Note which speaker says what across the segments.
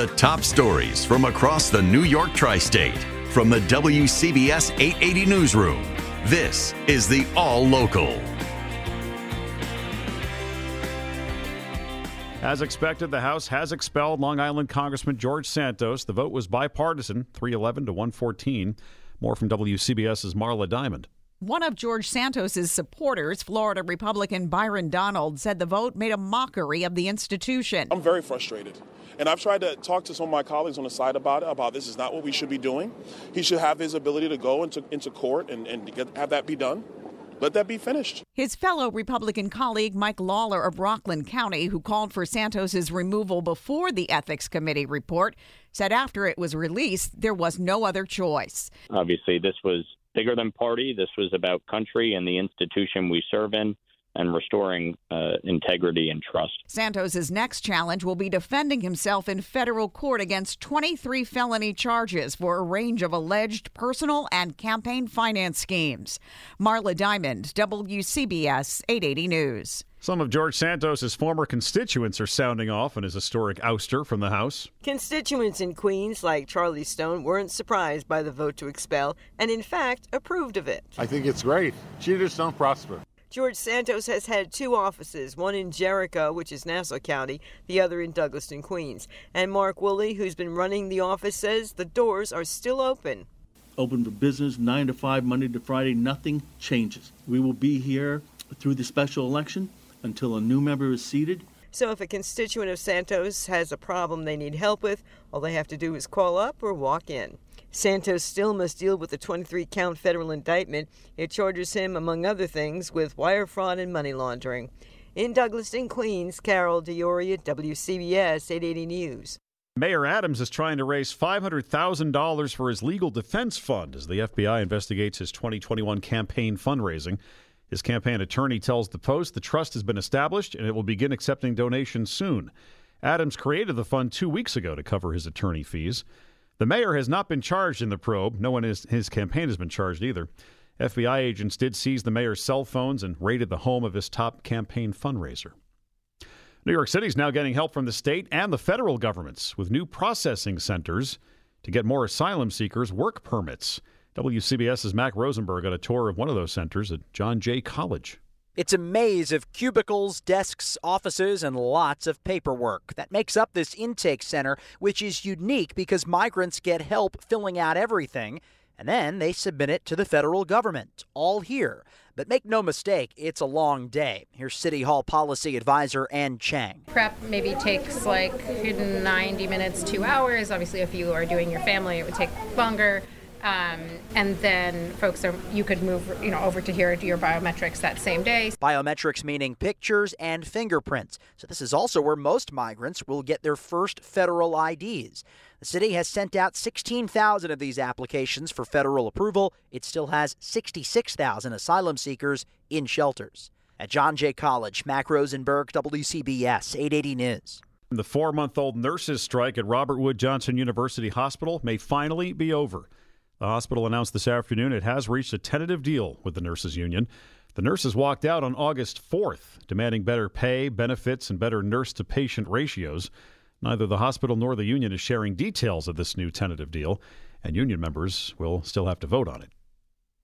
Speaker 1: The top stories from across the New York tri state from the WCBS 880 Newsroom. This is the All Local.
Speaker 2: As expected, the House has expelled Long Island Congressman George Santos. The vote was bipartisan, 311 to 114. More from WCBS's Marla Diamond.
Speaker 3: One of George Santos's supporters, Florida Republican Byron Donalds, said the vote made a mockery of the institution.
Speaker 4: I'm very frustrated. And I've tried to talk to some of my colleagues on the side about it, about this is not what we should be doing. He should have his ability to go into, into court and, and get, have that be done. Let that be finished.
Speaker 3: His fellow Republican colleague Mike Lawler of Rockland County, who called for Santos's removal before the Ethics Committee report, said after it was released, there was no other choice.
Speaker 5: Obviously, this was bigger than party. This was about country and the institution we serve in and restoring uh, integrity and trust.
Speaker 3: Santos's next challenge will be defending himself in federal court against 23 felony charges for a range of alleged personal and campaign finance schemes. Marla Diamond, WCBS 880 News.
Speaker 2: Some of George Santos's former constituents are sounding off on his historic ouster from the House.
Speaker 6: Constituents in Queens, like Charlie Stone, weren't surprised by the vote to expel and, in fact, approved of it.
Speaker 7: I think it's great. Cheaters don't prosper.
Speaker 6: George Santos has had two offices, one in Jericho, which is Nassau County, the other in Douglaston, Queens. And Mark Woolley, who's been running the office, says the doors are still open.
Speaker 8: Open for business, 9 to 5, Monday to Friday. Nothing changes. We will be here through the special election until a new member is seated.
Speaker 6: So if a constituent of Santos has a problem they need help with, all they have to do is call up or walk in. Santos still must deal with the 23 count federal indictment. It charges him, among other things, with wire fraud and money laundering. In Douglaston, Queens, Carol D'Auria, WCBS 880 News.
Speaker 2: Mayor Adams is trying to raise $500,000 for his legal defense fund as the FBI investigates his 2021 campaign fundraising. His campaign attorney tells the Post the trust has been established and it will begin accepting donations soon. Adams created the fund two weeks ago to cover his attorney fees. The mayor has not been charged in the probe. No one in his campaign has been charged either. FBI agents did seize the mayor's cell phones and raided the home of his top campaign fundraiser. New York City is now getting help from the state and the federal governments with new processing centers to get more asylum seekers work permits. WCBS's Mac Rosenberg got a tour of one of those centers at John Jay College.
Speaker 9: It's a maze of cubicles, desks, offices, and lots of paperwork that makes up this intake center, which is unique because migrants get help filling out everything and then they submit it to the federal government, all here. But make no mistake, it's a long day. Here's City Hall Policy Advisor Ann Chang.
Speaker 10: Prep maybe takes like 90 minutes, two hours. Obviously, if you are doing your family, it would take longer. Um, and then folks are you could move you know over to here to your biometrics that same day.
Speaker 9: Biometrics meaning pictures and fingerprints. So this is also where most migrants will get their first federal IDs. The city has sent out 16,000 of these applications for federal approval. It still has 66,000 asylum seekers in shelters. At John Jay College, Mac Rosenberg, WCBS 880 News.
Speaker 2: The four month old nurses' strike at Robert Wood Johnson University Hospital may finally be over. The hospital announced this afternoon it has reached a tentative deal with the nurses union. The nurses walked out on August 4th, demanding better pay, benefits, and better nurse to patient ratios. Neither the hospital nor the union is sharing details of this new tentative deal, and union members will still have to vote on it.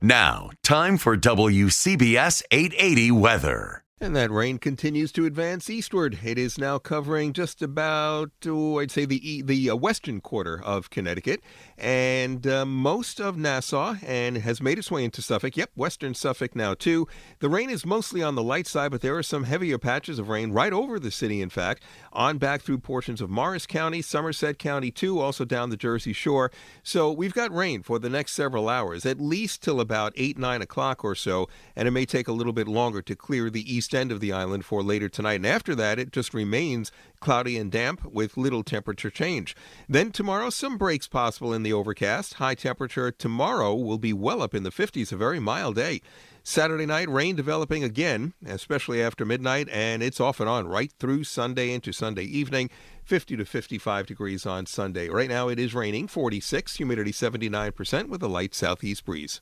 Speaker 1: Now, time for WCBS 880 weather.
Speaker 11: And that rain continues to advance eastward. It is now covering just about, oh, I'd say, the the uh, western quarter of Connecticut and uh, most of Nassau, and has made its way into Suffolk. Yep, western Suffolk now too. The rain is mostly on the light side, but there are some heavier patches of rain right over the city. In fact, on back through portions of Morris County, Somerset County too, also down the Jersey Shore. So we've got rain for the next several hours, at least till about eight nine o'clock or so, and it may take a little bit longer to clear the east end of the island for later tonight. And after that, it just remains cloudy and damp with little temperature change. Then tomorrow, some breaks possible in the overcast. High temperature tomorrow will be well up in the 50s, a very mild day. Saturday night, rain developing again, especially after midnight, and it's off and on right through Sunday into Sunday evening. 50 to 55 degrees on Sunday. Right now it is raining, 46, humidity 79% with a light southeast breeze.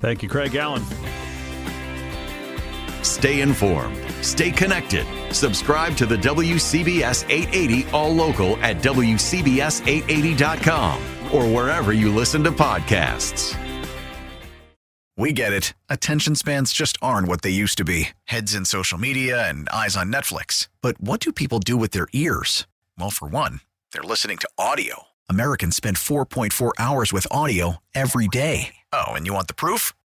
Speaker 2: Thank you, Craig Allen.
Speaker 1: Stay informed. Stay connected. Subscribe to the WCBS 880 All Local at WCBS880.com or wherever you listen to podcasts.
Speaker 12: We get it. Attention spans just aren't what they used to be heads in social media and eyes on Netflix. But what do people do with their ears? Well, for one, they're listening to audio. Americans spend 4.4 hours with audio every day. Oh, and you want the proof?